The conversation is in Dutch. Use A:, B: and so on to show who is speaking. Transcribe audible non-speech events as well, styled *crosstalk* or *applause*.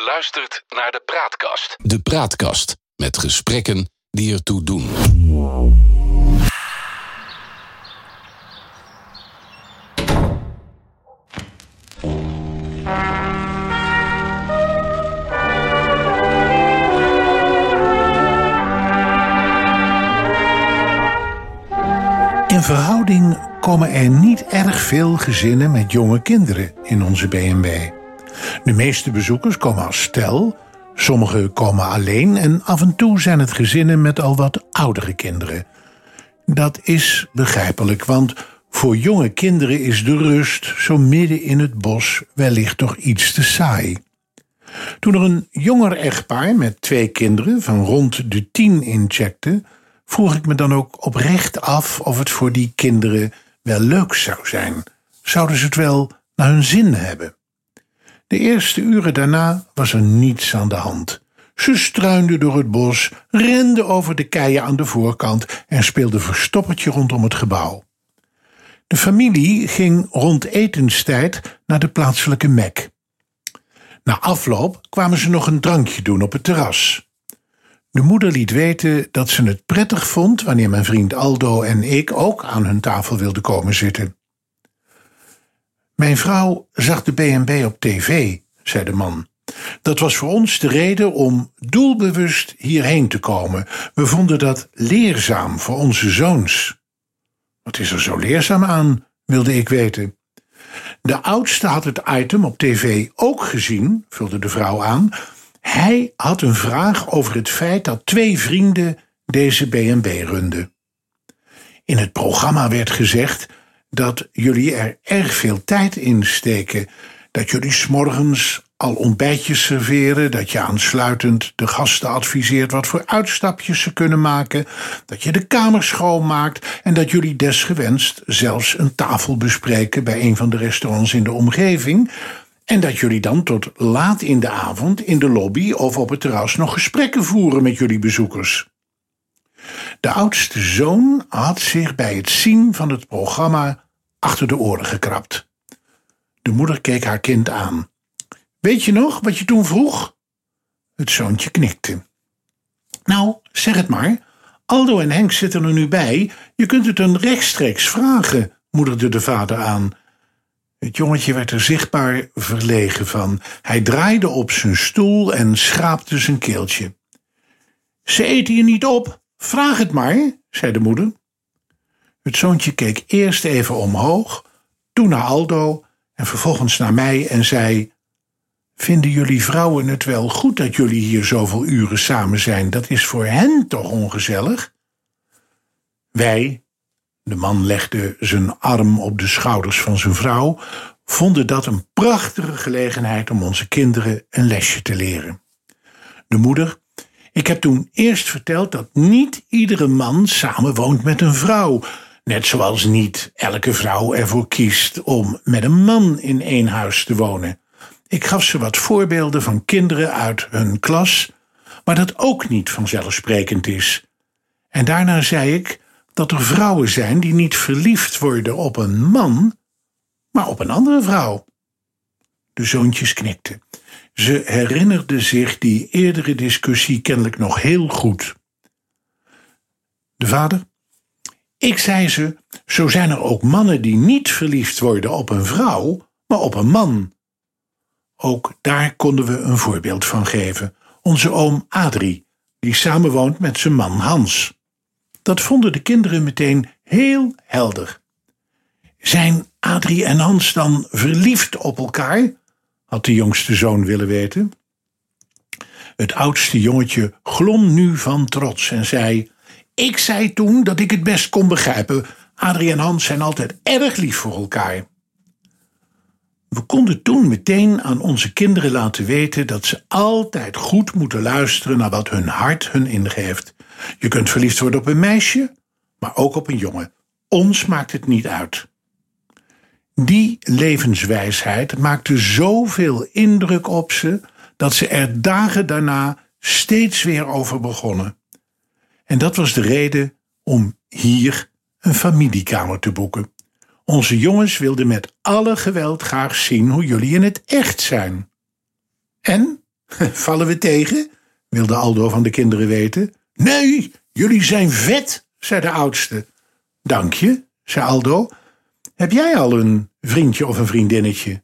A: Je luistert naar de Praatkast.
B: De Praatkast met gesprekken die ertoe doen.
C: In verhouding komen er niet erg veel gezinnen met jonge kinderen in onze B&B. De meeste bezoekers komen als stel, sommigen komen alleen en af en toe zijn het gezinnen met al wat oudere kinderen. Dat is begrijpelijk, want voor jonge kinderen is de rust zo midden in het bos wellicht toch iets te saai. Toen er een jonger echtpaar met twee kinderen van rond de tien incheckte, vroeg ik me dan ook oprecht af of het voor die kinderen wel leuk zou zijn. Zouden ze het wel naar hun zin hebben? De eerste uren daarna was er niets aan de hand. Ze struinden door het bos, renden over de keien aan de voorkant en speelden verstoppertje rondom het gebouw. De familie ging rond etenstijd naar de plaatselijke Mek. Na afloop kwamen ze nog een drankje doen op het terras. De moeder liet weten dat ze het prettig vond wanneer mijn vriend Aldo en ik ook aan hun tafel wilden komen zitten. Mijn vrouw zag de B&B op tv, zei de man. Dat was voor ons de reden om doelbewust hierheen te komen. We vonden dat leerzaam voor onze zoons. Wat is er zo leerzaam aan, wilde ik weten. De oudste had het item op tv ook gezien, vulde de vrouw aan. Hij had een vraag over het feit dat twee vrienden deze B&B runden. In het programma werd gezegd dat jullie er erg veel tijd in steken. Dat jullie s'morgens al ontbijtjes serveren, dat je aansluitend de gasten adviseert wat voor uitstapjes ze kunnen maken, dat je de kamer schoonmaakt en dat jullie desgewenst zelfs een tafel bespreken bij een van de restaurants in de omgeving. En dat jullie dan tot laat in de avond in de lobby of op het terras nog gesprekken voeren met jullie bezoekers. De oudste zoon had zich bij het zien van het programma achter de oren gekrapt. De moeder keek haar kind aan. Weet je nog wat je toen vroeg? Het zoontje knikte. Nou, zeg het maar. Aldo en Henk zitten er nu bij. Je kunt het een rechtstreeks vragen, moederde de vader aan. Het jongetje werd er zichtbaar verlegen van. Hij draaide op zijn stoel en schraapte zijn keeltje. Ze eten je niet op. Vraag het maar, zei de moeder. Het zoontje keek eerst even omhoog, toen naar Aldo en vervolgens naar mij en zei: Vinden jullie vrouwen het wel goed dat jullie hier zoveel uren samen zijn? Dat is voor hen toch ongezellig? Wij, de man legde zijn arm op de schouders van zijn vrouw, vonden dat een prachtige gelegenheid om onze kinderen een lesje te leren. De moeder, ik heb toen eerst verteld dat niet iedere man samenwoont met een vrouw, net zoals niet elke vrouw ervoor kiest om met een man in één huis te wonen. Ik gaf ze wat voorbeelden van kinderen uit hun klas, maar dat ook niet vanzelfsprekend is. En daarna zei ik dat er vrouwen zijn die niet verliefd worden op een man, maar op een andere vrouw. De zoontjes knikten. Ze herinnerden zich die eerdere discussie kennelijk nog heel goed. De vader? Ik zei ze, zo zijn er ook mannen die niet verliefd worden op een vrouw, maar op een man. Ook daar konden we een voorbeeld van geven. Onze oom Adrie, die samenwoont met zijn man Hans. Dat vonden de kinderen meteen heel helder. Zijn Adrie en Hans dan verliefd op elkaar? Had de jongste zoon willen weten. Het oudste jongetje glom nu van trots en zei: Ik zei toen dat ik het best kon begrijpen. Adrie en Hans zijn altijd erg lief voor elkaar. We konden toen meteen aan onze kinderen laten weten dat ze altijd goed moeten luisteren naar wat hun hart hun ingeeft. Je kunt verliefd worden op een meisje, maar ook op een jongen. Ons maakt het niet uit. Die levenswijsheid maakte zoveel indruk op ze dat ze er dagen daarna steeds weer over begonnen. En dat was de reden om hier een familiekamer te boeken. Onze jongens wilden met alle geweld graag zien hoe jullie in het echt zijn. En? *laughs* Vallen we tegen? wilde Aldo van de kinderen weten. Nee, jullie zijn vet, zei de oudste. Dank je, zei Aldo. Heb jij al een vriendje of een vriendinnetje?